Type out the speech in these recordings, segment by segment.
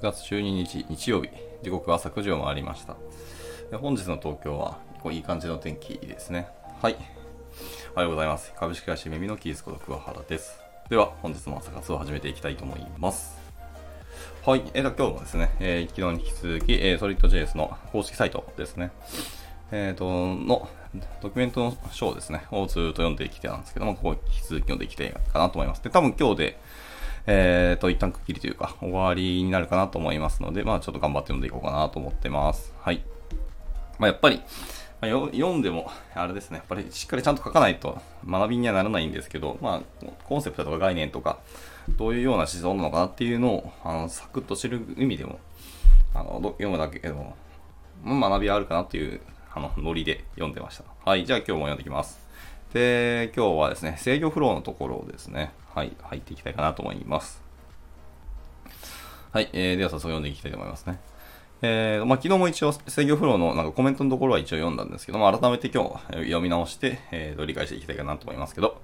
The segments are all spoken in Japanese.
9月12日日曜日、時刻は朝9時を回りました。本日の東京は、いい感じの天気ですね。はい。おはようございます。株式会社耳のキースこと桑原です。では、本日も朝活を始めていきたいと思います。はい。えー、今日もですね、えー、昨日に引き続き、えー、SolidJS の公式サイトですね。えっ、ー、と、のドキュメントの章ですね、をずっと読んできてたんですけども、ここ引き続き読んでいきたいかなと思います。で、多分今日で、えっ、ー、と、一旦区切りというか、終わりになるかなと思いますので、まあちょっと頑張って読んでいこうかなと思ってます。はい。まあやっぱり、まあ、読んでも、あれですね、やっぱりしっかりちゃんと書かないと学びにはならないんですけど、まあ、コンセプトとか概念とか、どういうような思想なのかなっていうのを、あの、サクッと知る意味でも、あの、読むだけでも、学びはあるかなっていう、あの、ノリで読んでました。はい、じゃあ今日も読んでいきます。で、今日はですね、制御フローのところをですね、はい、入っていきたいかなと思います。はい、えー、では早速読んでいきたいと思いますね。えー、まあ、昨日も一応制御フローのなんかコメントのところは一応読んだんですけども、改めて今日読み直して、えー、理解していきたいかなと思いますけど、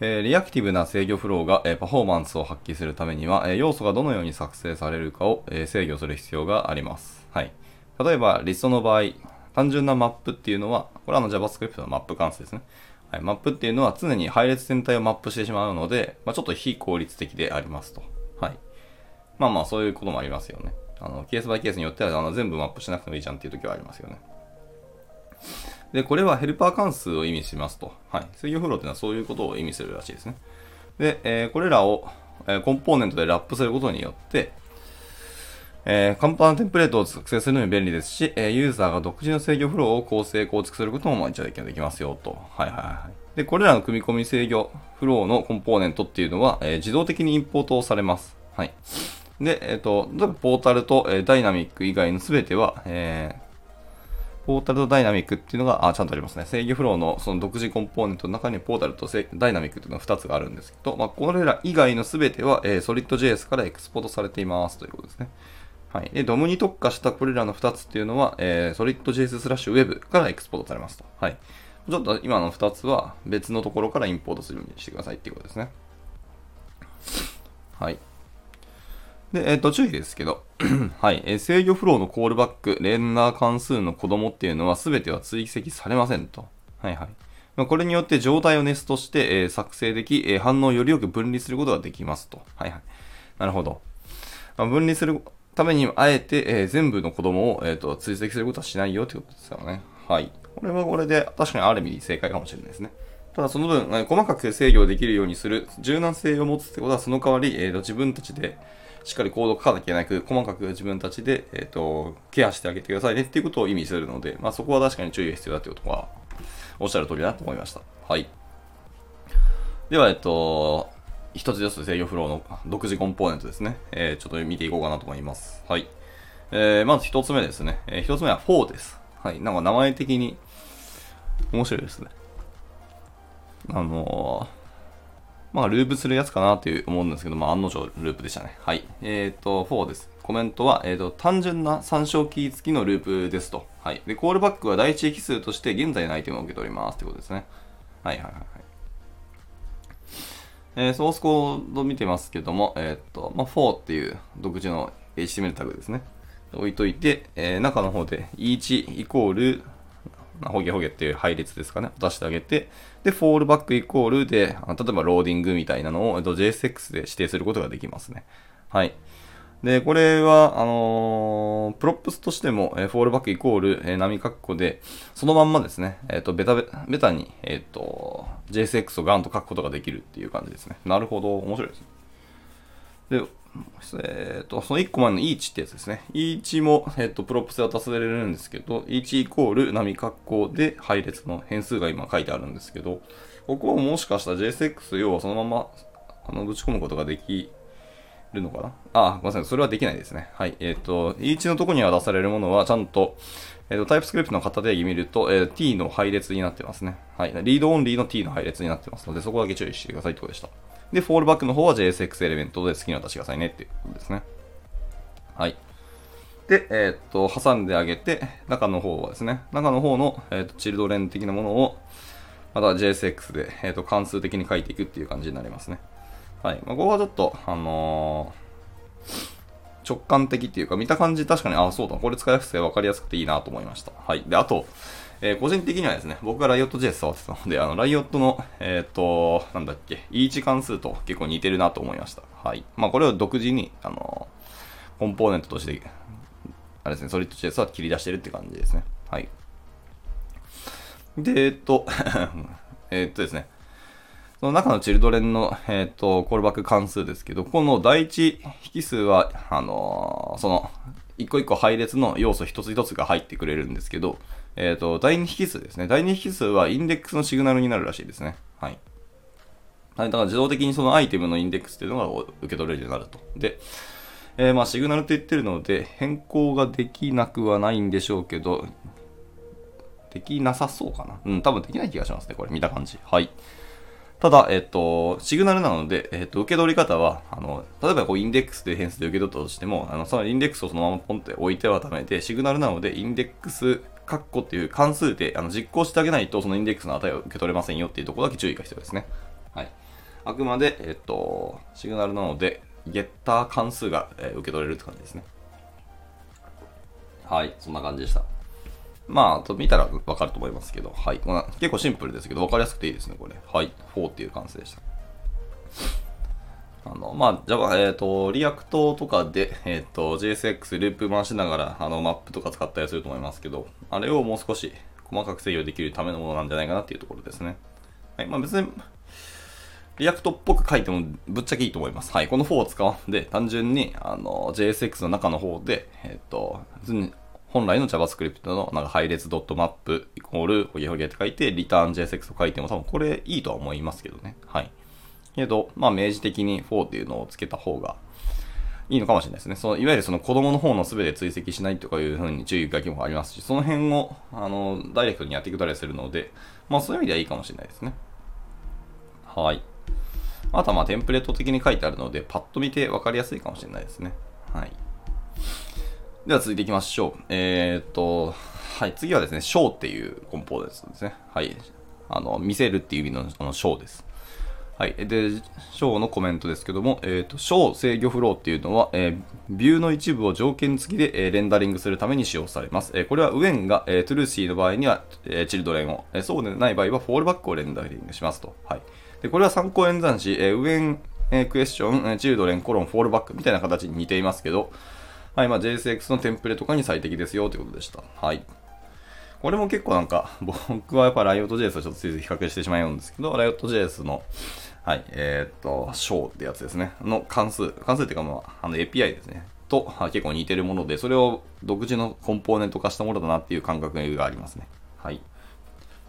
えー、リアクティブな制御フローが、えー、パフォーマンスを発揮するためには、えー、要素がどのように作成されるかを、えー、制御する必要があります。はい。例えば、リストの場合、単純なマップっていうのは、これはあの JavaScript のマップ関数ですね。はい、マップっていうのは常に配列全体をマップしてしまうので、まあ、ちょっと非効率的でありますと。はい。まあまあ、そういうこともありますよね。あの、ケースバイケースによってはあの全部マップしなくてもいいじゃんっていう時はありますよね。で、これはヘルパー関数を意味しますと。はい。制御フローっていうのはそういうことを意味するらしいですね。で、えー、これらを、えー、コンポーネントでラップすることによって、えー、カンパーのテンプレートを作成するのに便利ですし、えー、ユーザーが独自の制御フローを構成構築することもまあ一応できますよと。はいはいはい。で、これらの組み込み制御フローのコンポーネントっていうのは、えー、自動的にインポートをされます。はい。で、えっ、ー、と、例えばポータルと、えー、ダイナミック以外のすべては、えー、ポータルとダイナミックっていうのが、あ、ちゃんとありますね。制御フローのその独自コンポーネントの中にポータルとダイナミックっていうのが2つがあるんですけど、まあ、これら以外のすべては、えー、SolidJS からエクスポートされていますということですね。はい。で、ドムに特化したこれらの2つっていうのは、えー、solidjs スラッシュ web からエクスポートされますと。はい。ちょっと今の2つは別のところからインポートするようにしてくださいっていうことですね。はい。で、えっ、ー、と、注意ですけど、はい、え、制御フローのコールバック、レンダー関数の子供っていうのは全ては追跡されませんと。はいはい。ま、これによって状態をネストして、えー、作成でき、えー、反応をよりよく分離することができますと。はいはい。なるほど。まあ、分離するために、あえて、えー、全部の子供を、えーと、追跡することはしないよってことですよね。はい。これはこれで、確かにある意味正解かもしれないですね。ただその分、え、細かく制御できるようにする、柔軟性を持つってことは、その代わり、えーと、自分たちで、しっかりコードを書かなきゃいけなく、細かく自分たちで、えっ、ー、と、ケアしてあげてくださいねっていうことを意味するので、まあそこは確かに注意が必要だということは、おっしゃる通りだと思いました。はい。では、えっと、一つずつ制御フローの独自コンポーネントですね。えー、ちょっと見ていこうかなと思います。はい。えー、まず一つ目ですね。えー、一つ目は4です。はい。なんか名前的に面白いですね。あのー、まあ、ループするやつかなって思うんですけど、まあ、案の定ループでしたね。はい。えっ、ー、と、4です。コメントは、えっ、ー、と、単純な参照キー付きのループですと。はい。で、コールバックは第一引数として現在のアイテムを受け取りますってことですね。はいはいはい。えー、ソースコード見てますけども、えっ、と、まあ、4っていう独自の HTML タグですね。置いといて、えー、中の方で each イコール、まあ、ホゲホゲっていう配列ですかね、出してあげて、で、 fallback イコールで、例えばローディングみたいなのを JSX で指定することができますね。はい。で、これは、あのー、 props としても、えー、 fallback イコール、えー、波括弧で、そのまんまですね、えっ、ー、と、ベタベベタに、えっ、ー、と、JSX をガンと書くことができるっていう感じですね。なるほど、面白いですね。で、えっ、と、その1個前の each ってやつですね。each も、えっ、と、 props で渡されるんですけど、each イコール波括弧で配列の変数が今書いてあるんですけど、ここはもしかしたら JSX 要はそのまま、あの、ぶち込むことができるのかな？あ、ごめんなさい。それはできないですね。はい。えっ、ー、と、each のとこには出されるものは、ちゃんと、えっ、ー、と、タイプスクリプトの型定義見ると、えー、t の配列になってますね。はい。リードオンリーの t の配列になってますので、そこだけ注意してくださいってことでした。で、フォールバックの方は JSX エレメントで好きな出してくださいねっていうことですね。はい。で、えっ、と、挟んであげて、中の方はですね、中の方の、えっ、と、チルドレン的なものを、また JSX で、えっ、と、関数的に書いていくっていう感じになりますね。はい。まあ、ここはちょっと、あのー、直感的っていうか、見た感じ確かに、あ、そうだ、これ使いやすくて分かりやすくていいなと思いました。はい。で、あと、えー、個人的にはですね、僕がライオット JS 触ってたので、あの、ライオットの、えっ、ー、と、なんだっけ、イーチ関数と結構似てるなと思いました。はい。まあ、これを独自に、あの、コンポーネントとして、あれですね、ソリッド JS は切り出してるって感じですね。はい。で、えっと、えっとですね、その中のチルドレンの、えっ、ー、と、コールバック関数ですけど、この第一引数は、あのー、その、一個一個配列の要素一つ一つが入ってくれるんですけど、えっ、ー、と、第二引数ですね。第二引数はインデックスのシグナルになるらしいですね。はい。はい、だから自動的にそのアイテムのインデックスっていうのが受け取れるようになると。で、えー、まあシグナルって言ってるので、変更ができなくはないんでしょうけど、できなさそうかな。うん、多分できない気がしますね、これ見た感じ。はい。ただ、えっと、シグナルなので、えっと、受け取り方は、あの、例えばこう、インデックスという変数で受け取ったとしても、あの、そのインデックスをそのままポンって置いてはダメで、シグナルなので、インデックス、カッコっていう関数であの実行してあげないと、そのインデックスの値を受け取れませんよっていうところだけ注意が必要ですね。はい。あくまで、えっと、シグナルなので、ゲッター関数が、え、受け取れるって感じですね。はい、そんな感じでした。まあ、見たらわかると思いますけど、はい。結構シンプルですけど、わかりやすくていいですね、これ。はい。4っていう関数でした。あの、まあ、じゃあ、えっ、ー、と、 React とかで、えっ、ー、と、JSX ループ回しながら、あの、マップとか使ったりすると思いますけど、あれをもう少し細かく制御できるためのものなんじゃないかなっていうところですね。はい。まあ、別に、 React っぽく書いてもぶっちゃけいいと思います。はい。この4を使うんで、単純に、あの、JSX の中の方で、えっ、ー、と、本来の JavaScript のなんか配列 .map イコールホゲホゲって書いて、リターン JSX と書いても多分これいいとは思いますけどね。はい。けど、まあ明示的に4っていうのをつけた方がいいのかもしれないですね。そのいわゆるその子供の方の全て追跡しないとかいうふうに注意書きもありますし、その辺をあのダイレクトにやっていくたりするので、まあそういう意味ではいいかもしれないですね。はい。あとはまあテンプレート的に書いてあるので、パッと見て分かりやすいかもしれないですね。はい。では続いていきましょう。えー、っと、はい、次はですね、ショーっていうコンポーネントですね。はい。あの、見せるっていう意味のあのショーです。はい。で、ショーのコメントですけども、えっ、と、ショー制御フローっていうのは、えー、ビューの一部を条件付きで、えー、レンダリングするために使用されます。えー、これは when が、え、 truthy の場合には、え、 children を、え、そうでない場合は fallback をレンダリングしますと。はい。で、これは三項演算子、え、 when、え、クエスチョン、チルドレン、コロン、フォールバックみたいな形に似ていますけど、はい、まあ、JSX のテンプレとかに最適ですよということでした。はい。これも結構なんか、僕はやっぱ Riot.js とちょっとついつい比較してしまうんですけど、Riot.js の、はい、えー、っと、show ってやつですね。の関数、関数っていうかまあ、あの API ですね。と結構似てるもので、それを独自のコンポーネント化したものだなっていう感覚がありますね。はい。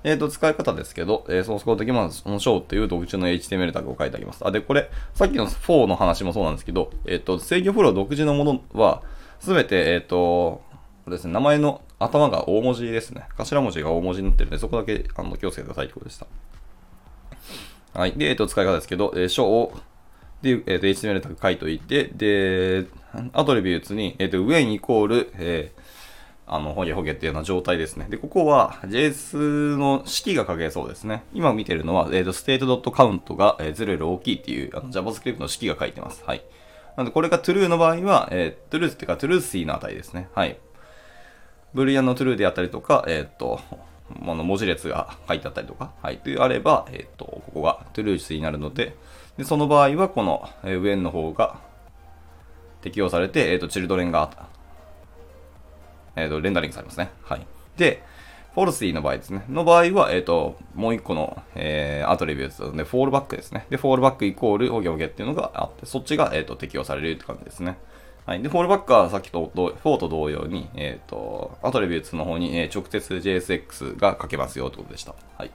えっ、ー、と、使い方ですけど、えー、ソースコード的には、その show っていう独自の HTML タグを書いてあります。あ、で、これ、さっきの4の話もそうなんですけど、えっ、ー、と、制御フロー独自のものは、すべて、えっ、ー、と、ですね、名前の頭が大文字ですね。頭文字が大文字になってるんで、そこだけあの気をつけてくださいということでした。はい。で、えっ、ー、と、使い方ですけど、えー、章を、で、えっ、ー、と、HTML タグ書いといて、で、アトリビューツに、えっ、ー、と、上イコール、えー、あの、ホゲホゲっていうような状態ですね。で、ここは JS の式が書けそうですね。今見てるのは、えっ、ー、と、state.count が、0より大きいっていうあの JavaScript の式が書いてます。はい。なので、これが true の場合は、えー、truth っていうか truthy の値ですね。はい。ブリアンの true であったりとか、えっ、ー、と、あの文字列が書いてあったりとか、はい、というあれば、えっ、ー、と、ここが truth になるので、でその場合は、この、えー、上の方が適用されて、えっ、ー、と、チルドレンが、えっ、と、レンダリングされますね。はい。で、フォルシーの場合ですね。の場合は、えっ、ー、と、もう一個の、えー、アトリビュートなので、フォールバックですね。で、フォールバックイコール、オゲオゲっていうのがあって、そっちが、えっ、ー、と、適用されるって感じですね。はい。で、 fallback はさっきと、 For と同様に、えっ、ー、と、 attribute の方に、えー、直接 JSX が書けますよってことでした。はい。っ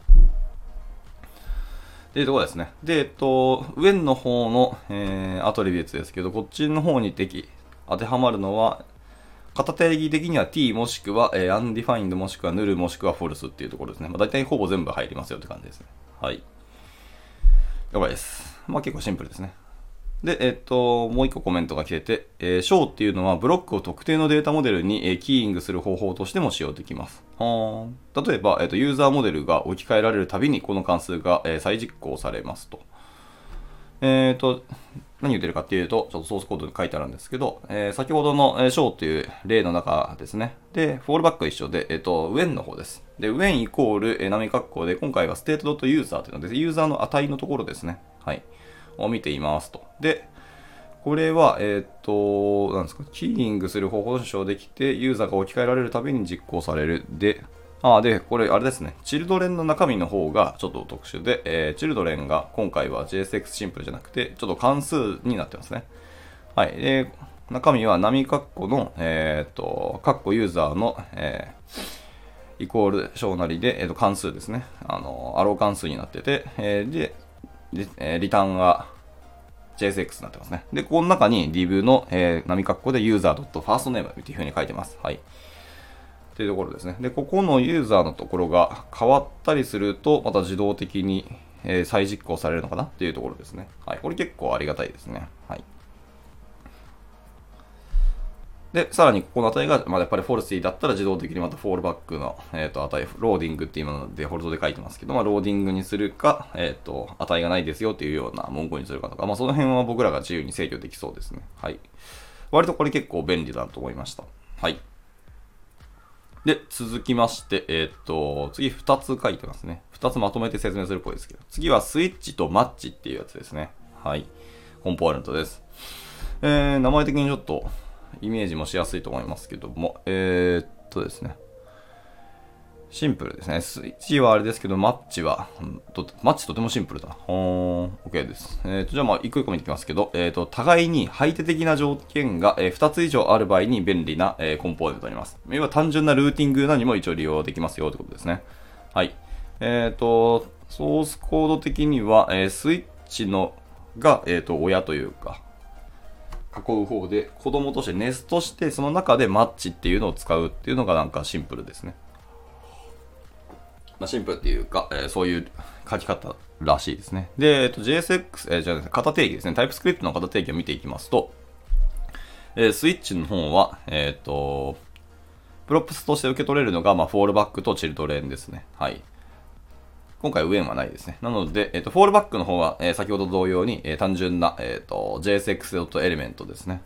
ていうところですね。で、えっと、上の方の、えー、 attribute ですけど、こっちの方に適、当てはまるのは、型定義的には t もしくは、えー、undefined もしくは null もしくは false っていうところですね。まあ、大体ほぼ全部入りますよって感じですね。はい。了解です。まあ結構シンプルですね。で、えっと、もう一個コメントが来てて、えー、show っていうのはブロックを特定のデータモデルに、えー、キーイングする方法としても使用できます。は例えば、えっと、ユーザーモデルが置き換えられるたびにこの関数が、えー、再実行されますと。えっ、ー、と、何言ってるかっていうと、ちょっとソースコードに書いてあるんですけど、えー、先ほどの、えー、ショーという例の中ですね。で、フォールバックは一緒で、えっ、ー、と、when の方です。で、when イコール、えー、波括弧で、今回は state.user というので、ユーザーの値のところですね。はい。を見ていますと。で、これは、えっ、と、なんですか、キーリングする方法と称できて、ユーザーが置き換えられるたびに実行される。で、あで、これあれですね。チルドレンの中身の方がちょっと特殊で、えー、チルドレンが今回は JSX シンプルじゃなくて、ちょっと関数になってますね。はい。で、中身は波括弧の、えっ、ー、と、括弧ユーザーの、えー、イコール小なりで、えー、と関数ですね。あの、アロー関数になってて、えー、で、え、リターンが JSX になってますね。で、この中に div の、えー、波括弧で user.firstname っていう風に書いてます。はい。っていうところですね。で、ここのユーザーのところが変わったりすると、また自動的に、え、再実行されるのかな？っていうところですね。はい。これ結構ありがたいですね。はい。で、さらにここの値が、まあ、やっぱり falsy だったら自動的にまた fallback の、えーと、値、ローディングっていうものでデフォルトで書いてますけど、まあ、ローディングにするか、えっ、ー、と、値がないですよっていうような文言にするかとか、まあ、その辺は僕らが自由に制御できそうですね。はい。割とこれ結構便利だと思いました。はい。で、続きまして、えっ、と、次2つ書いてますね。2つまとめて説明するっぽいですけど、次はスイッチとマッチっていうやつですね。はい。コンポーネントです。えー、名前的にちょっとイメージもしやすいと思いますけども、えー、っとですね。シンプルですね。スイッチはあれですけど、マッチは、とマッチとてもシンプルだ。ほーん、OK です。えー、と、じゃあまあ、一個一個見ていきますけど、えー、と、互いに配手的な条件が、えー、2つ以上ある場合に便利な、えー、コンポーネントになります。要は単純なルーティングなにも一応利用できますよということですね。はい。えっ、ー、と、ソースコード的には、えー、スイッチのが、えっ、ー、と、親というか、囲う方で、子供としてネストして、その中でマッチっていうのを使うっていうのがなんかシンプルですね。まあ、シンプルっていうか、えー、そういう書き方らしいですね。で、えっと、JSX、えー、じゃあ、型定義ですね。タイプスクリプトの型定義を見ていきますと、えー、スイッチの方は、えっ、と、props として受け取れるのが、まあ、 fallback と children ですね。はい。今回、 when はないですね。なので、えっ、と、 fallback の方は、えー、先ほど同様に、えー、単純な、えっ、と、JSX.element ですね。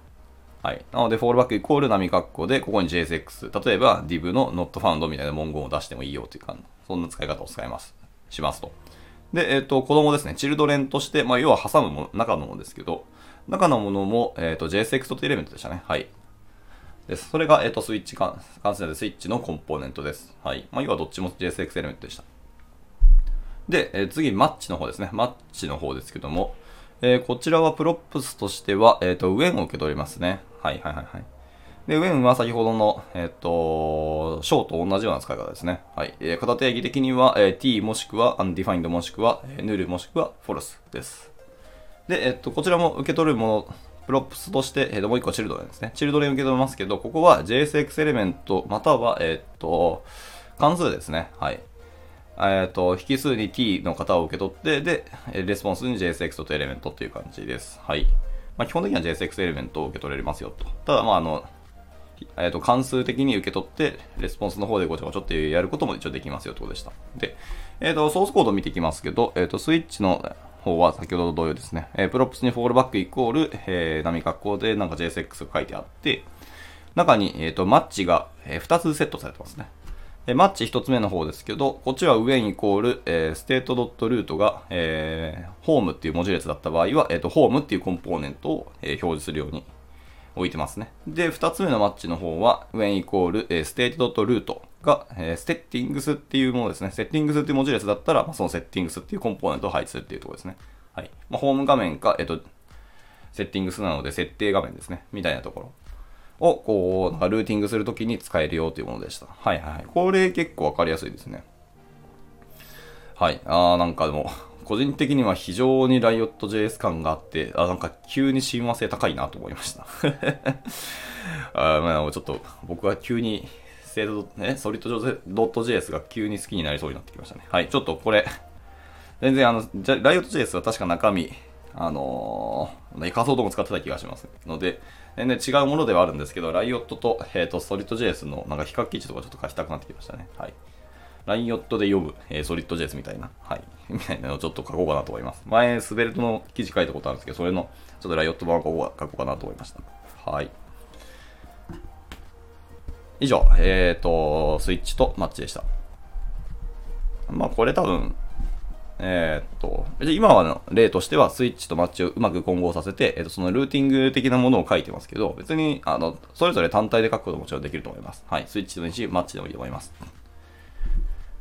はい。なので、 fallback イコール波括弧で、ここに JSX。例えば、div の not found みたいな文言を出してもいいよというか、そんな使い方を使います。しますと。で、えっ、ー、と、子供ですね。 children として、まあ、要は挟むも、中のものですけど、中のものも、えっ、ー、と、JSX というエレメントでしたね。はい。です。それが、えっ、ー、と、スイッチ関数でスイッチのコンポーネントです。はい。まあ、要はどっちも JSX エレメントでした。で、え、次、マッチの方ですね。マッチの方ですけども、えー、こちらは props としては、えっ、ー、と、 when を受け取りますね。はいはいはいはい。で、 when は先ほどの、えっ、ー、と、ショーと同じような使い方ですね。はい。えー、型定義的には、えー、t もしくは undefined もしくは、えー、null もしくは false です。で、えっ、と、こちらも受け取るもの、 props として、えー、ともう一個 children ですね。 children 受け取れますけど、ここは JSX エレメントまたは、えっ、と、関数ですね。はい。えっ、と、引数に t の型を受け取って、で、レスポンスに JSX とエレメントっていう感じです。はい。まあ、基本的には JSX エレメントを受け取れますよと。ただ、まあ、あの、えっ、と、関数的に受け取って、レスポンスの方でごちゃごちゃってやることも一応できますよってことでした。で、えっ、と、ソースコードを見ていきますけど、えっ、と、スイッチの方は先ほどと同様ですね、えプロプスにフォールバックイコール、えー、波格好でなんか JSX が書いてあって、中に、えっ、と、マッチが、え2つセットされてますね。えマッチ1つ目の方ですけど、こっちは上イコール、えー、state.root が、えー、ホームっていう文字列だった場合は、えっ、ー、と、ホームっていうコンポーネントを、えー、表示するように置いてますね。で、2つ目のマッチの方は、when イコール、えー、state.root が、えー、セッティングスっていうものですね。セッティングスっていう文字列だったら、まあ、そのセッティングスっていうコンポーネントを配置するっていうところですね。はい。まあ、ホーム画面か、えっ、ー、と、セッティングスなので設定画面ですね。みたいなところ。を、こう、なんかルーティングするときに使えるよというものでした。はいはい。これ結構わかりやすいですね。はい。あー、なんかでも、個人的には非常に Riot.js 感があって、あ、なんか急に親和性高いなと思いました。あまあ、ちょっと僕は急に制度、ね、ソリッド .js が急に好きになりそうになってきましたね。はい。ちょっとこれ、全然あの、Riot.js は確か中身、あのー、仮想度も使ってた気がしますので、全然違うものではあるんですけど、ライオットと、えっ、ー、と、ストリート JS のなんか比較記事とかちょっと書きたくなってきましたね。はい。ライオットで読む、えー、ソリッド JS みたいな、はい、みたいなのをちょっと書こうかなと思います。前、スベルトの記事書いたことあるんですけど、それのちょっとライオット版を書こう書こうかなと思いました。はい。以上、えっ、ー、と、スイッチとマッチでした。まあ、これ多分、えー、っと、今はの例としては、スイッチとマッチをうまく混合させて、えー、っと、そのルーティング的なものを書いてますけど、別に、あの、それぞれ単体で書くことももちろんできると思います。はい。スイッチでもいいし、マッチでもいいと思います。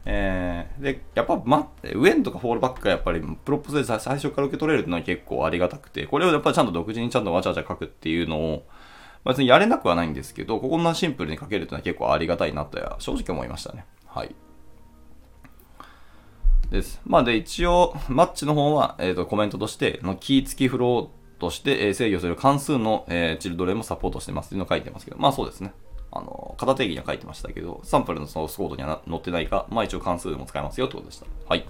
えー、で、やっぱ、ま、 when とか fallback がやっぱり props で最初から受け取れるのは結構ありがたくて、これをやっぱりちゃんと独自にちゃんとわちゃわちゃ書くっていうのを、別にやれなくはないんですけど、ここんなシンプルに書けるっていうのは結構ありがたいなとは正直思いましたね。はい。です。まあで、一応、マッチの方は、えっ、ー、と、コメントとして、のキー付きフローとして、えー、制御する関数の、えー、チルドレンもサポートしてますっていうのを書いてますけど、まあそうですね。あの、型定義には書いてましたけど、サンプルのソースコードには載ってないか、まあ一応関数でも使えますよってことでした。はい。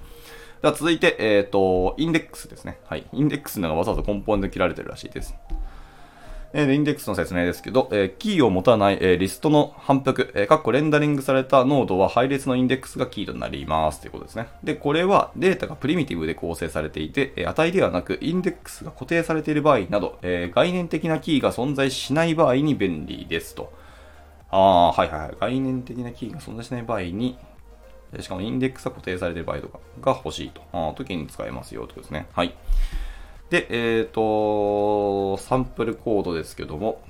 では続いて、えっ、ー、と、インデックスですね。はい。インデックスのがわざわざコンポーネント切られてるらしいです。えインデックスの説明ですけど、えキーを持たない、えリストの反復、えかっこレンダリングされたノードは配列のインデックスがキーとなりますということですね。で、これはデータがプリミティブで構成されていて、え値ではなくインデックスが固定されている場合など、え概念的なキーが存在しない場合に便利ですと。ああ、はいはいはい。概念的なキーが存在しない場合に、しかもインデックスが固定されている場合とかが欲しいと。ああ時に使えますよということですね。はい。で、えっ、ー、と、サンプルコードですけども、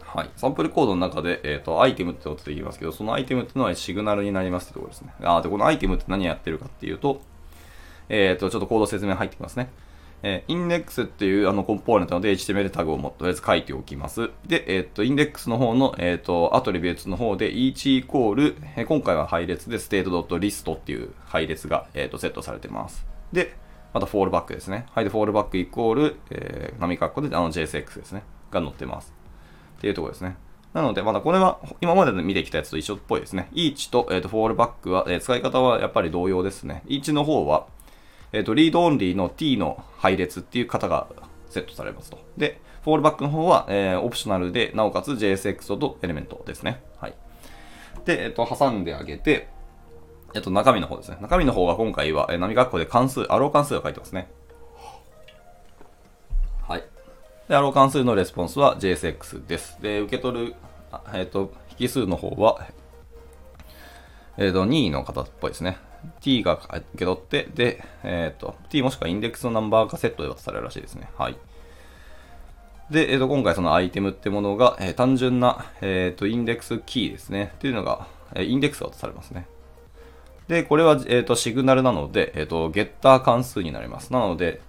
はい。サンプルコードの中で、えっ、ー、と、アイテムってことで言いますけど、そのアイテムっていうのはシグナルになりますってところですね。あで、このアイテムって何やってるかっていうと、えっ、ー、と、ちょっとコード説明入ってきますね。えー、インデックスっていうあのコンポーネントので HTML タグをもとりあえず書いておきます。で、えっ、ー、と、インデックスの方の、えっ、ー、と、アトリビューツの方で each イコール、え、今回は配列で state.list っていう配列が、えっ、と、セットされてます。で、またフォールバックですね。はい、で、フォールバックイコール、えー、波括弧であの JSX ですね。が載ってます。っていうところですね。なので、まだこれは今まで見てきたやつと一緒っぽいですね。each と,、えー、とフォールバックは、えー、使い方はやっぱり同様ですね。each の方は、えっ、ー、と、リードオンリーの t の配列っていう型がセットされますと。で、フォールバックの方は、えー、オプショナルで、なおかつ JSX とエレメントですね。はい。で、えっ、ー、と、挟んであげて、えっと、中身の方ですね。中身の方が今回は、えー、波学校で関数、アロー関数が書いてますね。はい。で、アロー関数のレスポンスは JSX です。で、受け取る、えっ、ー、と、引数の方は、えっ、ー、と、2位の方っぽいですね。t が受け取って、で、えっ、ー、と、t もしくはインデックスのナンバーがセットで渡されるらしいですね。はい。で、えっ、と、今回そのアイテムってものが、え単純な、えっ、と、インデックスキーですね。っていうのが、えインデックスが渡されますね。で、これは、えっ、ー、と、シグナルなので、えっ、ー、と、ゲッター関数になります。なので、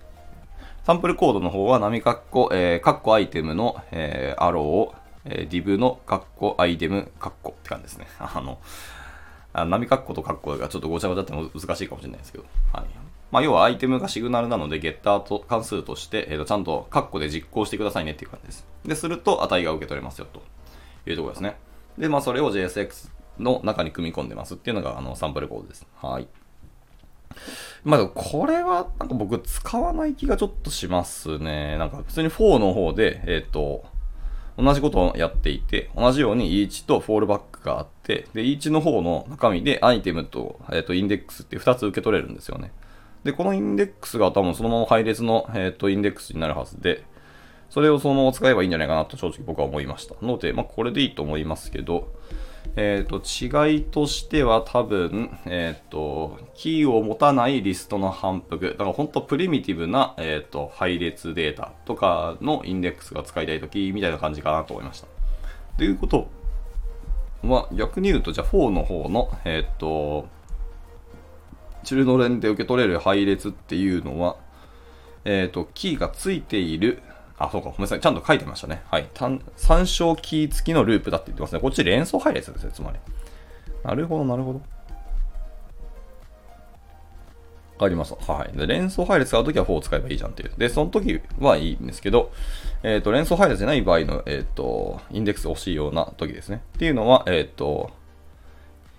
サンプルコードの方は、波括弧、えー、括弧アイテムの、えー、アローを、えー、div の括弧アイテム括弧って感じですね。あの、あ波括弧と括弧がちょっとごちゃごちゃって難しいかもしれないですけど。はい。まあ、要はアイテムがシグナルなので、ゲッターと関数として、えー、とちゃんと括弧で実行してくださいねっていう感じです。で、すると値が受け取れますよというところですね。で、まあ、それを JSX の中に組み込んでますっていうのがあのサンプルコードです。はい。まあ、これは、なんか僕使わない気がちょっとしますね。なんか普通に4の方で、えっ、ー、と、同じことをやっていて、同じように E1 とフォールバックがあって、で、E1 の方の中身でアイテムと、えっ、ー、と、インデックスって2つ受け取れるんですよね。で、このインデックスが多分そのまま配列の、えっ、ー、と、インデックスになるはずで、それをそのまま使えばいいんじゃないかなと正直僕は思いました。ので、まあ、これでいいと思いますけど、え、ー、と、違いとしては多分、えっ、ー、と、キーを持たないリストの反復。だから本当プリミティブな、え、ー、と、配列データとかのインデックスが使いたいときみたいな感じかなと思いました。ということは、逆に言うと、じゃあ4の方の、えっ、と、チルドレンで受け取れる配列っていうのは、えっ、と、キーがついているあ、そうか、ごめんなさい。ちゃんと書いてましたね。はい。参照キー付きのループだって言ってますね。こっち連想配列ですね、つまり。なるほど、なるほど。わかります。はい。で、連想配列使うときは4を使えばいいじゃんっていう。で、その時はいいんですけど、えっ、ー、と、連想配列じゃない場合の、えっ、ー、と、インデックス欲しいような時ですね。っていうのは、えっ、ー、と、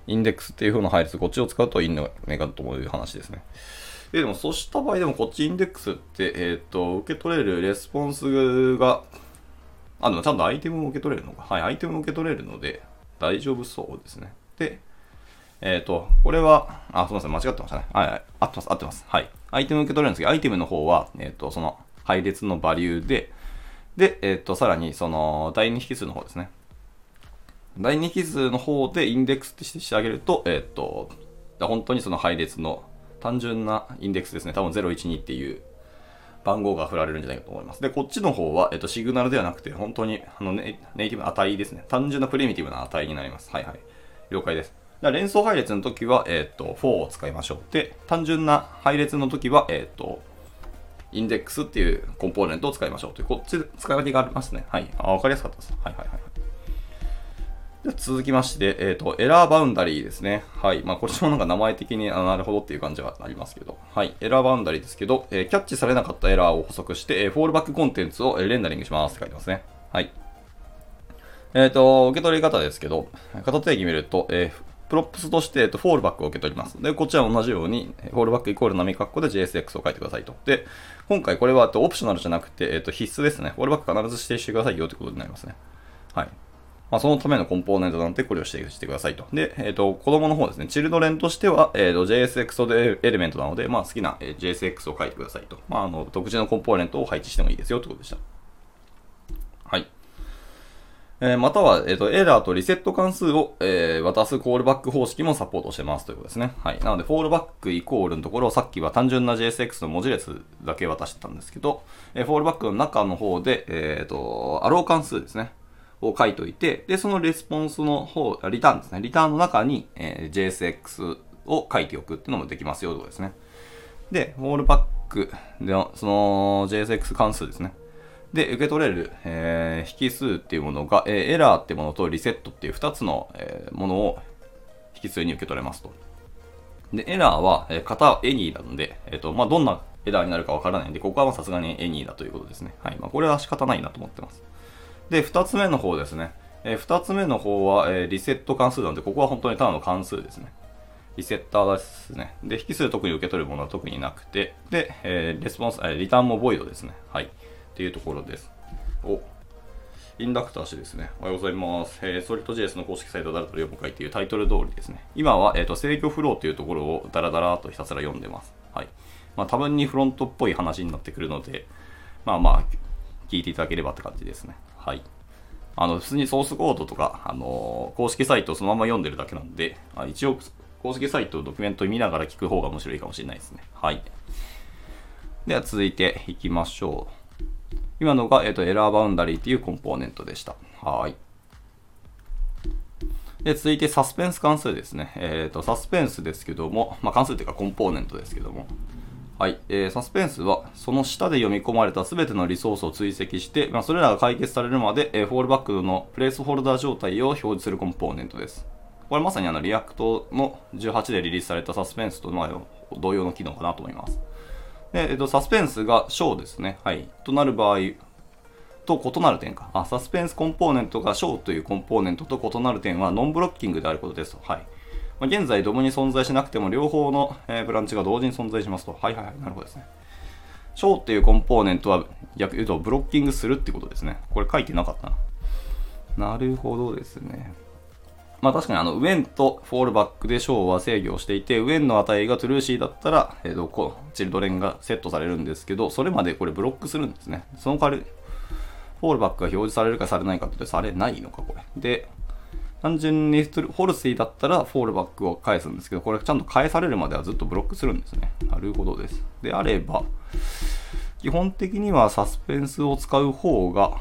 インデックスっていう風な配列、こっちを使うといいのかという話ですね。ででも、そうした場合でも、こっちインデックスって、えっ、ー、と、受け取れるレスポンスが、あ、でもちゃんとアイテムも受け取れるのか。はい、アイテムも受け取れるので、大丈夫そうですね。で、えっ、と、これは、あ、すみません、間違ってましたね。はい、はい、合ってます、合ってます。はい。アイテム受け取れるんですけど、アイテムの方は、えっ、と、その配列のバリューで、で、えっ、と、さらに、その、第2引数の方ですね。第2引数の方でインデックスとしてあげると、えっ、と、本当にその配列の単純なインデックスですね。多分012っていう番号が振られるんじゃないかと思います。で、こっちの方は、えっと、シグナルではなくて、本当にあのネイティブな値ですね。単純なプリミティブな値になります。はいはい。了解です。連想配列の時は、えっ、と、4を使いましょう。で、単純な配列の時は、えっ、と、インデックスっていうコンポーネントを使いましょうという、こっち使い分けがありますね。はい。あ、わかりやすかったです。はいはいはい。続きまして、えっ、ー、と、エラーバウンダリーですね。はい。まあ、こっちもなんか名前的に、あなるほどっていう感じはありますけど。はい。エラーバウンダリーですけど、えー、キャッチされなかったエラーを補足して、えー、フォールバックコンテンツをレンダリングしますって書いてますね。はい。えっ、と、受け取り方ですけど、型定義見ると、えプロップスとして、えっと、フォールバックを受け取ります。で、こちら同じように、フォールバックイコール波括弧で JSX を書いてくださいと。で、今回これはえっとオプショナルじゃなくて、えっと、必須ですね。フォールバック必ず指定してくださいよということになりますね。はい。まあ、そのためのコンポーネントなんでこれを指定してくださいと。で、えっ、ー、と、子供の方ですね、チルドレンとしては、えっ、ー、と、JSX でエレメントなので、まあ、好きな JSX を書いてくださいと。まあ、あの、独自のコンポーネントを配置してもいいですよということでした。はい。えー、または、えっ、ー、と、エラーとリセット関数を、えー、渡すコールバック方式もサポートしてますということですね。はい。なので、フォールバックイコールのところ、さっきは単純な JSX の文字列だけ渡してたんですけど、えー、フォールバックの中の方で、えっ、と、アロー関数ですね。を書いといて、で、そのレスポンスの方、リターンですね。リターンの中に、えー、JSX を書いておくっていうのもできますよというこですね。で、フォールバックの、その JSX 関数ですね。で、受け取れる、えー、引数っていうものが、えー、エラーっていうものとリセットっていう2つの、えー、ものを引数に受け取れますと。で、エラーは、えー、型エニーなので、えっ、と、まあ、どんなエラーになるかわからないんで、ここはさすがにエニーだということですね。はい。まあ、これは仕方ないなと思ってます。で、二つ目の方ですね。えー、二つ目の方は、え、リセット関数なので、ここは本当にただの関数ですね。リセッターですね。で、引数特に受け取るものは特になくて、で、えー、レスポンス、えー、リターンもボイドですね。はい。っていうところです。お、インダクター氏ですね。おはようございます。えー、ソリッド JS の公式サイトだらだら読む会っていうタイトル通りですね。今は、えっ、ー、と、制御フローっていうところをダラダラとひたすら読んでます。はい。まあ、多分にフロントっぽい話になってくるので、まあまあ、聞いていただければって感じですね。はい。あの、普通にソースコードとか、あの公式サイトをそのまま読んでるだけなんで、あ一応、公式サイト、ドキュメント見ながら聞く方が面白いかもしれないですね。はい。では続いていきましょう。今のが、えっ、と、エラーバウンダリーっていうコンポーネントでした。はい。で、続いてサスペンス関数ですね。えっ、ー、と、サスペンスですけども、まあ、関数っていうかコンポーネントですけども、はい、えー、サスペンスはその下で読み込まれた全てのリソースを追跡して、まあ、それらが解決されるまで、えー、フォールバックのプレイスホルダー状態を表示するコンポーネントです。これまさにあのリアクトの18でリリースされたサスペンスと同様の機能かなと思います。で、えっと、サスペンスが小ですね。はい。となる場合と異なる点か。あ、サスペンスコンポーネントが小というコンポーネントと異なる点はノンブロッキングであることです。はい。まあ、現在、ドムに存在しなくても、両方の、え、ブランチが同時に存在しますと。はいはいはい、なるほどですね。小っていうコンポーネントは、逆言うと、ブロッキングするってことですね。これ書いてなかったな。なるほどですね。まあ確かにあの、 when とフォールバックで小は制御していて、 when の値が truthy だったら、えっ、と、こう、チルドレンがセットされるんですけど、それまでこれブロックするんですね。その代わり、フォールバックが表示されるかされないかってされないのか、これ。で、単純に falsy だったらフォールバックを返すんですけど、これちゃんと返されるまではずっとブロックするんですね。なるほどです。であれば、基本的にはサスペンスを使う方が、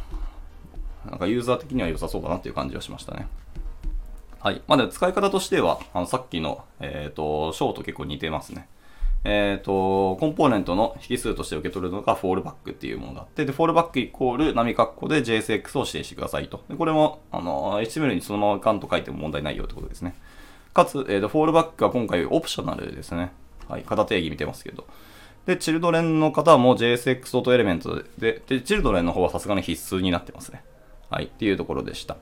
なんかユーザー的には良さそうだなっていう感じはしましたね。はい。まあ、で使い方としては、あのさっきの、えっ、ー、と、ショーと結構似てますね。えっ、ー、と、コンポーネントの引数として受け取るのがフォールバックっていうものがあって、で、フォールバックイコール波括弧で JSX を指定してくださいと。でこれも、あの、HTML にそのままカンと書いても問題ないよってことですね。かつ、えっ、ー、と、フォールバックは今回オプショナルですね。はい、型定義見てますけど。で、チルドレンの方も JSX オートエレメントで、で、チルドレンの方はさすがに必須になってますね。はい、っていうところでした。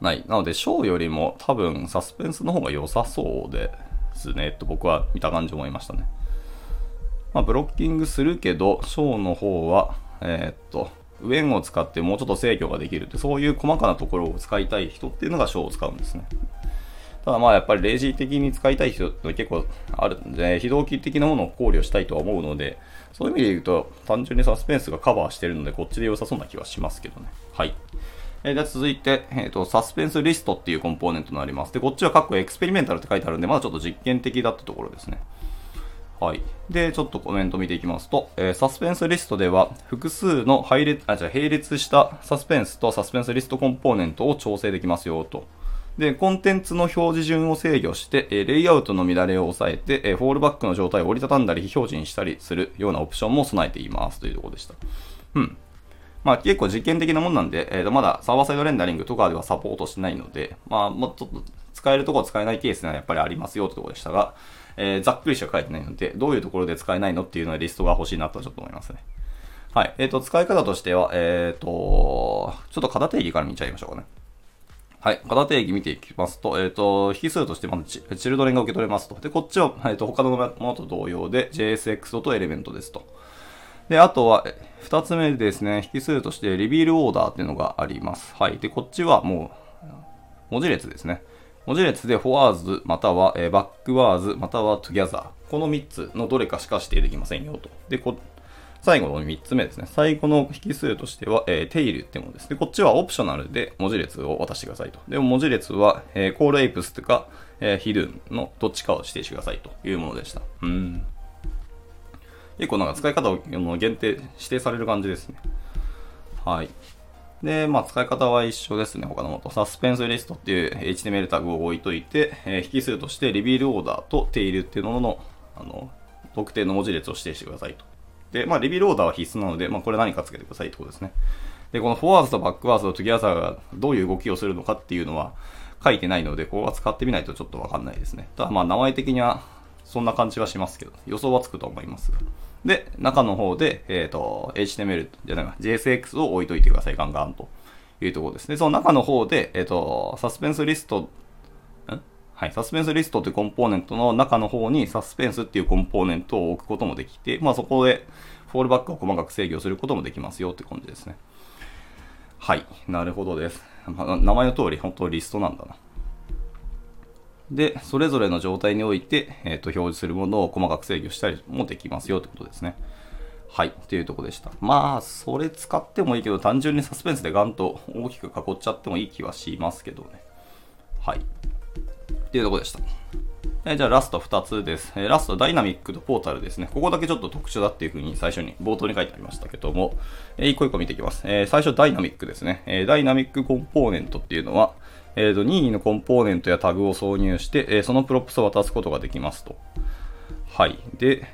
はい。なので、ショーよりも多分サスペンスの方が良さそうで、ですね、と僕は見た感じ思いましたね。まあ、ブロッキングするけど、ショーの方は、えー、っと、ウェンを使ってもうちょっと制御ができるって、そういう細かなところを使いたい人っていうのがショーを使うんですね。ただまあやっぱりレジ的に使いたい人って結構あるんで、非同期的なものを考慮したいとは思うので、そういう意味で言うと、単純にサスペンスがカバーしてるので、こっちで良さそうな気はしますけどね。はい。えー、で続いて、えーと、サスペンスリストっていうコンポーネントになります。で、こっちは括弧エクスペリメンタルって書いてあるんで、まだちょっと実験的だったところですね。はい。で、ちょっとコメント見ていきますと、えー、サスペンスリストでは、複数の配列、あ、じゃ並列したサスペンスとサスペンスリストコンポーネントを調整できますよと。で、コンテンツの表示順を制御して、えー、レイアウトの乱れを抑えて、えー、フォールバックの状態を折りたたんだり非表示にしたりするようなオプションも備えていますというところでした。うん。まあ結構実験的なもんなんで、えー、とまだサーバーサイドレンダリングとかではサポートしてないので、まあもうちょっと使えるところ使えないケースはやっぱりありますよというところでしたが、えー、ざっくりしか書いてないので、どういうところで使えないのっていうのはリストが欲しいなとちょっと思いますね。はい。えっ、ー、と、使い方としては、えっ、ー、と、ちょっと型定義から見ちゃいましょうかね。はい。型定義見ていきますと、えっ、ー、と、引数としてまずチチルドレンが受け取れますと。で、こっちは、えっ、と、他のものと同様で JSX とエレメントですと。で、あとは、二つ目ですね、引数としてリビールオーダーっていうのがあります。はい。で、こっちはもう、文字列ですね。文字列で for または、えー、backwards または together この3つのどれかしか指定できませんよと。で、こ最後の3つ目ですね。最後の引数としては、えー、tail ってものです。で、こっちはオプショナルで文字列を渡してくださいと。でも文字列は、えー、call apes とか、えー、 hidden のどっちかを指定してくださいというものでした。うん。結構なんか使い方を限定、指定される感じですね。はい。で、まあ、使い方は一緒ですね、他のもと。サスペンスリストっていう HTML タグを置いといて、えー、引数として revealOrder と tail っていうのの、あの、特定の文字列を指定してくださいと。で、まあ、 revealOrder は必須なので、まあ、これ何かつけてくださいってことですね。で、この forwards と backwards と together がどういう動きをするのかっていうのは書いてないので、ここは使ってみないとちょっとわかんないですね。ただ、まあ、名前的にはそんな感じはしますけど、予想はつくと思います。で、中の方で、えっ、ー、と、HTML じゃない JSX を置いといてください、ガンガンと。いうところですね。その中の方で、えっ、と、サスペンスリスト、ん？はい、サスペンスリストというコンポーネントの中の方にサスペンスっていうコンポーネントを置くこともできて、まあそこでフォールバックを細かく制御することもできますよって感じですね。はい、なるほどです。まあ、名前の通り、本当リストなんだな。で、それぞれの状態において、え、ー、と、表示するものを細かく制御したりもできますよってことですね。はい、というとこでした。まあ、それ使ってもいいけど、単純にサスペンスでガンと大きく囲っちゃってもいい気はしますけどね。はい。っていうとこでした。えじゃあラスト2つです。えラストダイナミックとポータルですね。ここだけちょっと特殊だっていうふうに最初に冒頭に書いてありましたけども、え一個一個見ていきます。え最初ダイナミックですね。えダイナミックコンポーネントっていうのは、えー、と任意のコンポーネントやタグを挿入して、えそのプロップスを渡すことができますと。はい。で、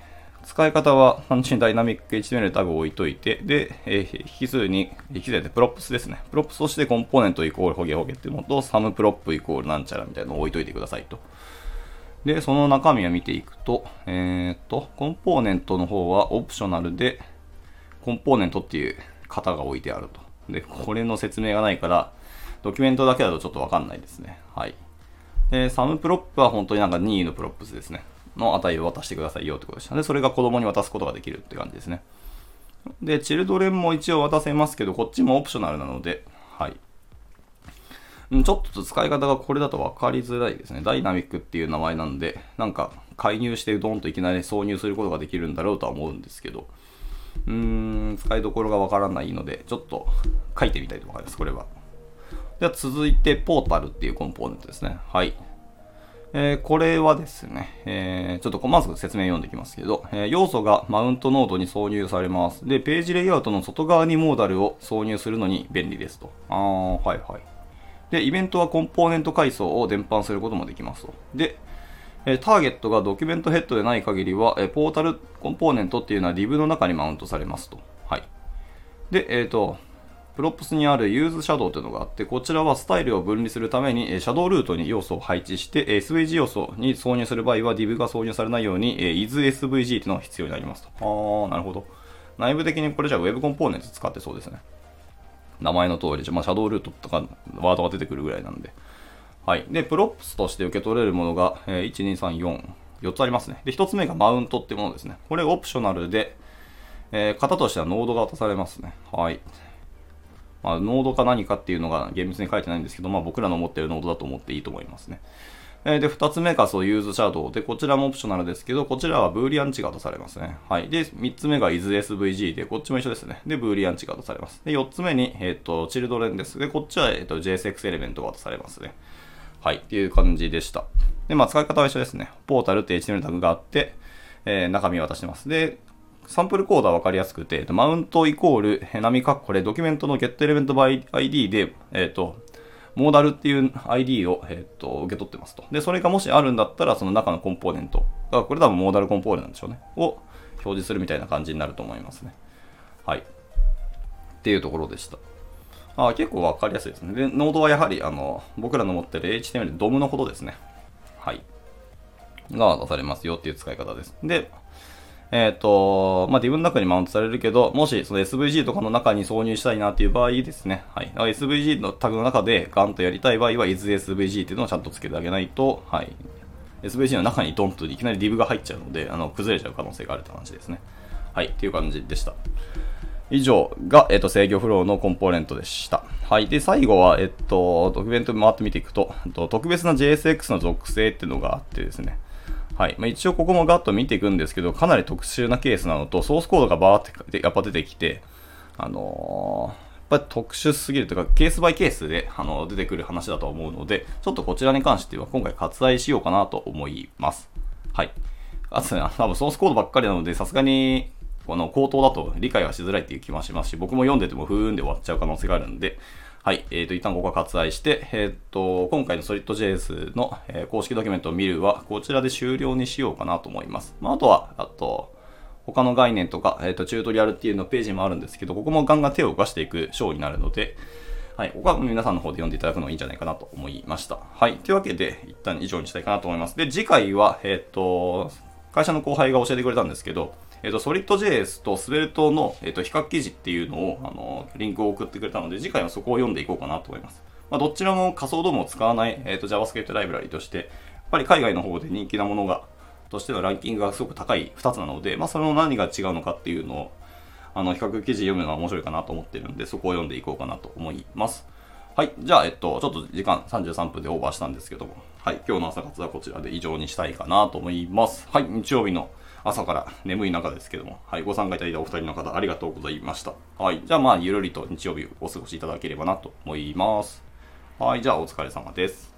使い方は、単純にダイナミック HTML タグを置いといて、で、え、引数に、引数でプロップスですね。プロップスとして component イコールホゲホゲっていうのと、 someProp イコールなんちゃらみたいなのを置いといてくださいと。で、その中身を見ていくと、えー、っと、コンポーネントの方はオプショナルで、コンポーネントっていう型が置いてあると。で、これの説明がないから、ドキュメントだけだとちょっとわかんないですね。はい。で、 someProp は本当になんか任意のプロップスですね。の値を渡してくださいよってことでした。で、それが子供に渡すことができるって感じですね。で、チルドレンも一応渡せますけど、こっちもオプショナルなので、はい。ちょっと使い方がこれだと分かりづらいですね。ダイナミックっていう名前なんで、なんか介入してドンといきなり挿入することができるんだろうとは思うんですけど、うーん、使いどころが分からないので、ちょっと書いてみたいと思います、これは。では続いて、ポータルっていうコンポーネントですね。はい。えー、これはですね、えー、ちょっとまず説明読んでいきますけど、えー、要素がマウントノードに挿入されます。で、ページレイアウトの外側にモーダルを挿入するのに便利ですと。あー、はいはい。で、イベントはコンポーネント階層を伝播することもできますと。で、えターゲットがドキュメントヘッドでない限りは、えポータルコンポーネントっていうのは div の中にマウントされますと。はい。で、えっ、ー、と、プロップスにある useShadow というのがあって、こちらはスタイルを分離するために、シャドウルートに要素を配置して、SVG 要素に挿入する場合は div が挿入されないように、isSVG というのが必要になりますと。あー、なるほど。内部的にこれじゃあ Web コンポーネント使ってそうですね。名前の通り、まあ、シャドウルートとかワードが出てくるぐらいなんで。はい。で、 props として受け取れるものが、えー、1、2、3、4、4つありますね。で、1つ目が mount っていうものですね。これ optional で、えー、型としてはノードが渡されますね。はい。まあ、ノードか何かっていうのが厳密に書いてないんですけど、まあ、僕らの持ってるノードだと思っていいと思いますね。えで、2つ目がそう、 useShadow で、こちらも optional ですけど、こちらは Boolean 値が渡されますね。はい。で、3つ目が isSVG で、こっちも一緒ですね。で、 Boolean 値が渡されます。で、4つ目に、えっ、ー、と、 children です。で、こっちは、えっ、ー、と、JSX element が渡されますね。はい。っていう感じでした。で、まあ、使い方は一緒ですね。ポータルって HTML タグがあって、えー、中身を渡してます。で、サンプルコードは分かりやすくて、マウントイコール、波括弧で、ドキュメントの getElementById で、えっ、ー、と、モーダルっていう ID を、えっ、ー、と、受け取ってますと。で、それがもしあるんだったら、その中のコンポーネントが、これ多分モーダルコンポーネントなんでしょうね。を表示するみたいな感じになると思いますね。はい。っていうところでした。あ結構わかりやすいですね。で、ノードはやはり、あの、僕らの持ってる HTML ドムのことですね。はい。が出されますよっていう使い方です。で、えっ、ー、と、まあ、ィブの中にマウントされるけど、もしその SVG とかの中に挿入したいなっていう場合ですね。はい。SVG のタグの中でガンとやりたい場合は isSVG っていうのをちゃんとつけてあげないと、はい。SVG の中にドンといきなり div が入っちゃうので、あの、崩れちゃう可能性があるって話ですね。はい。っていう感じでした。以上が、えっ、と、制御フローのコンポーネントでした。はい。で、最後は、えっと、ドキュメント回って見ていくと、と特別な JSX の属性っていうのがあってですね。はい。まあ、一応ここもガッと見ていくんですけど、かなり特殊なケースなのと、ソースコードがバーってやっぱ出てきて、あのー、やっぱり特殊すぎるというか、ケースバイケースで、あの、出てくる話だと思うので、ちょっとこちらに関しては今回割愛しようかなと思います。はい。あとね、多分ソースコードばっかりなので、さすがに、この口頭だと理解はしづらいっていう気もしますし、僕も読んでてもふーんで終わっちゃう可能性があるんで、はい。えっ、ー、と、一旦ここは割愛して、えっ、ー、と、今回の SolidJS の、えー、公式ドキュメントを見るは、こちらで終了にしようかなと思います。まあ、あとは、あと、他の概念とか、えっ、と、チュートリアルっていうのページもあるんですけど、ここもガンガン手を動かしていく章になるので、はい。ここは皆さんの方で読んでいただくのがいいんじゃないかなと思いました。はい。というわけで、一旦以上にしたいかなと思います。で、次回は、えっ、と、会社の後輩が教えてくれたんですけど、えっ、ー、と、SolidJS とスベルトの、えっ、ー、と、比較記事っていうのを、あの、リンクを送ってくれたので、次回はそこを読んでいこうかなと思います。まあ、どちらも仮想ドームを使わない、えっ、ー、と、JavaScript ライブラリとして、やっぱり海外の方で人気なものが、としてのランキングがすごく高い2つなので、まあ、その何が違うのかっていうのを、あの、比較記事読むのは面白いかなと思ってるんで、そこを読んでいこうかなと思います。はい。じゃあ、えっと、ちょっと時間33分でオーバーしたんですけども、はい。今日の朝活はこちらで以上にしたいかなと思います。はい。日曜日の朝から眠い中ですけども、はい、ご参加いただいたお二人の方、ありがとうございました。はい、じゃあまあ、ゆるりと日曜日お過ごしいただければなと思います。はい、じゃあお疲れ様です。